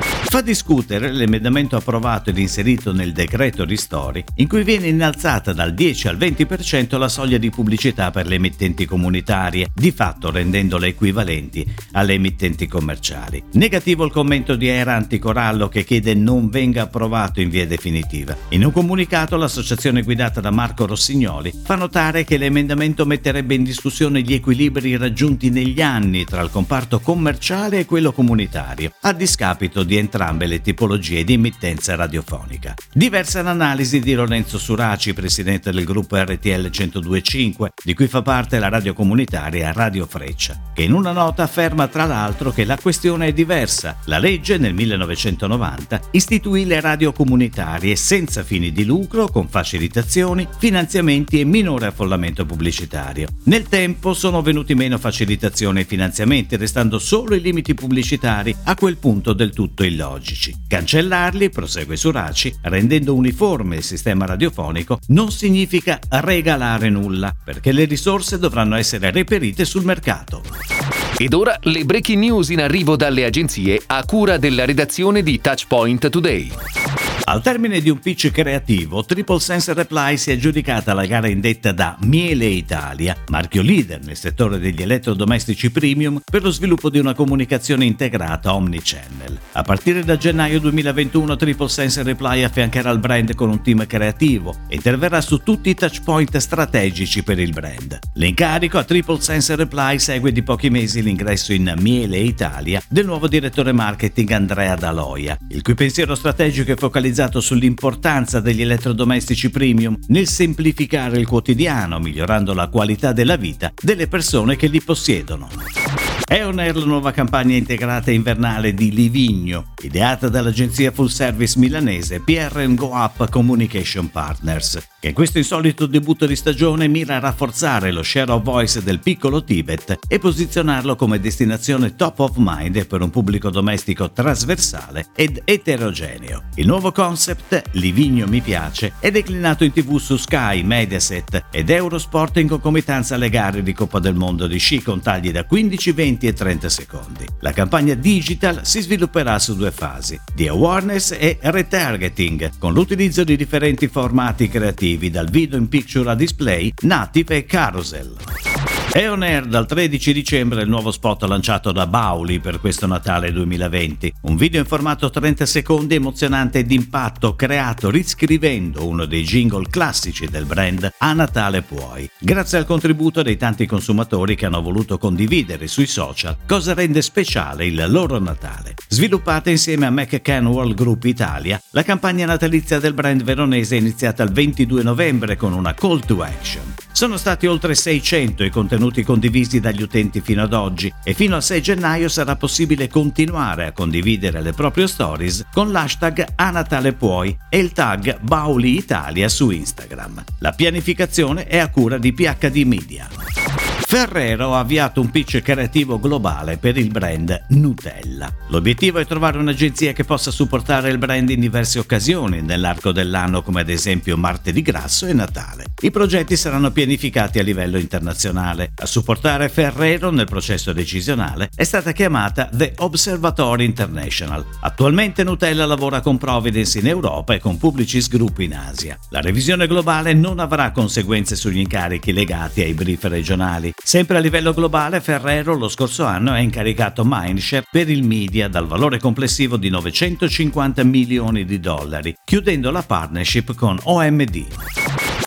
Fa discutere l'emendamento approvato ed inserito nel decreto ristori, in cui viene innalzata dal 10 al 20% la soglia di pubblicità per le emittenti comunitarie, di fatto rendendole equivalenti alle emittenti commerciali. Negativo il commento di Era Anticorallo che chiede non venga approvato in via definitiva. In un comunicato l'associazione guidata da Marco Rossignoli fa notare che l'emendamento metterebbe in discussione gli equilibri raggiunti negli anni tra il comparto commerciale e quello comunitario, a discapito di entrambe le tipologie di emittenza radiofonica. Diversa l'analisi di Lorenzo Suraci, presidente del gruppo RTL 1025, di cui fa parte la radio comunitaria Radio Freccia, che in una nota afferma tra l'altro che la questione è diversa. La legge nel 1990 istituì le radio comunitarie senza fini di lucro, con facilitazioni, finanziamenti e minore affollamento pubblicitario. Nel tempo sono venuti meno facilitazioni e finanziamenti, restando solo i limiti pubblicitari, a quel punto del tutto illogici logici. Cancellarli, prosegue Suraci, rendendo uniforme il sistema radiofonico, non significa regalare nulla, perché le risorse dovranno essere reperite sul mercato. Ed ora le breaking news in arrivo dalle agenzie a cura della redazione di Touchpoint Today. Al termine di un pitch creativo, Triple Sense Reply si è aggiudicata la gara indetta da Miele Italia, marchio leader nel settore degli elettrodomestici premium, per lo sviluppo di una comunicazione integrata omnichannel. A partire da gennaio 2021 Triple Sense Reply affiancherà il brand con un team creativo e interverrà su tutti i touchpoint strategici per il brand. L'incarico a Triple Sense Reply segue di pochi mesi l'ingresso in Miele Italia del nuovo direttore marketing Andrea Daloia, il cui pensiero strategico è focalizzato focalizzato sull'importanza degli elettrodomestici premium nel semplificare il quotidiano, migliorando la qualità della vita delle persone che li possiedono. È on air la nuova campagna integrata invernale di Livigno, ideata dall'agenzia full service milanese PR Go Up Communication Partners, che in questo insolito debutto di stagione mira a rafforzare lo share of voice del piccolo Tibet e posizionarlo come destinazione top of mind per un pubblico domestico trasversale ed eterogeneo. Il nuovo concept, Livigno mi piace, è declinato in tv su Sky, Mediaset ed Eurosport in concomitanza alle gare di Coppa del Mondo di sci con tagli da 15, 20 20 e 30 secondi. La campagna digital si svilupperà su due fasi, di awareness e retargeting, con l'utilizzo di differenti formati creativi dal video in picture a display, native e carousel. È on air dal 13 dicembre il nuovo spot lanciato da Bauli per questo Natale 2020. Un video in formato 30 secondi emozionante e d'impatto creato riscrivendo uno dei jingle classici del brand A Natale Puoi. Grazie al contributo dei tanti consumatori che hanno voluto condividere sui social cosa rende speciale il loro Natale. Sviluppata insieme a McCann World Group Italia, la campagna natalizia del brand veronese è iniziata il 22 novembre con una call to action. Sono stati oltre 600 i contenuti condivisi dagli utenti fino ad oggi e fino al 6 gennaio sarà possibile continuare a condividere le proprie stories con l'hashtag A Natale Puoi e il tag Bauli Italia su Instagram. La pianificazione è a cura di PHD Media. Ferrero ha avviato un pitch creativo globale per il brand Nutella. L'obiettivo è trovare un'agenzia che possa supportare il brand in diverse occasioni nell'arco dell'anno come ad esempio martedì grasso e Natale. I progetti saranno pianificati a livello internazionale. A supportare Ferrero nel processo decisionale è stata chiamata The Observatory International. Attualmente Nutella lavora con Providence in Europa e con Publicis Group in Asia. La revisione globale non avrà conseguenze sugli incarichi legati ai brief regionali. Sempre a livello globale, Ferrero lo scorso anno ha incaricato Mindshare per il media dal valore complessivo di 950 milioni di dollari, chiudendo la partnership con OMD.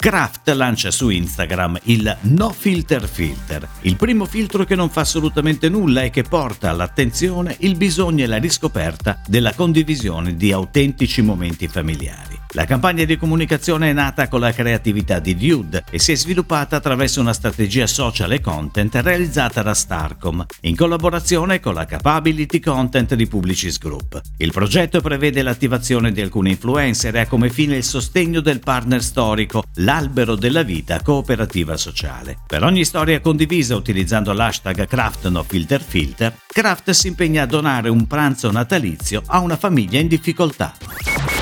Kraft lancia su Instagram il No Filter Filter, il primo filtro che non fa assolutamente nulla e che porta all'attenzione il bisogno e la riscoperta della condivisione di autentici momenti familiari. La campagna di comunicazione è nata con la creatività di Dude e si è sviluppata attraverso una strategia social e content realizzata da Starcom, in collaborazione con la Capability Content di Publicis Group. Il progetto prevede l'attivazione di alcuni influencer e ha come fine il sostegno del partner storico, l'albero della vita cooperativa sociale. Per ogni storia condivisa utilizzando l'hashtag CraftNoFilterFilter, Craft si impegna a donare un pranzo natalizio a una famiglia in difficoltà.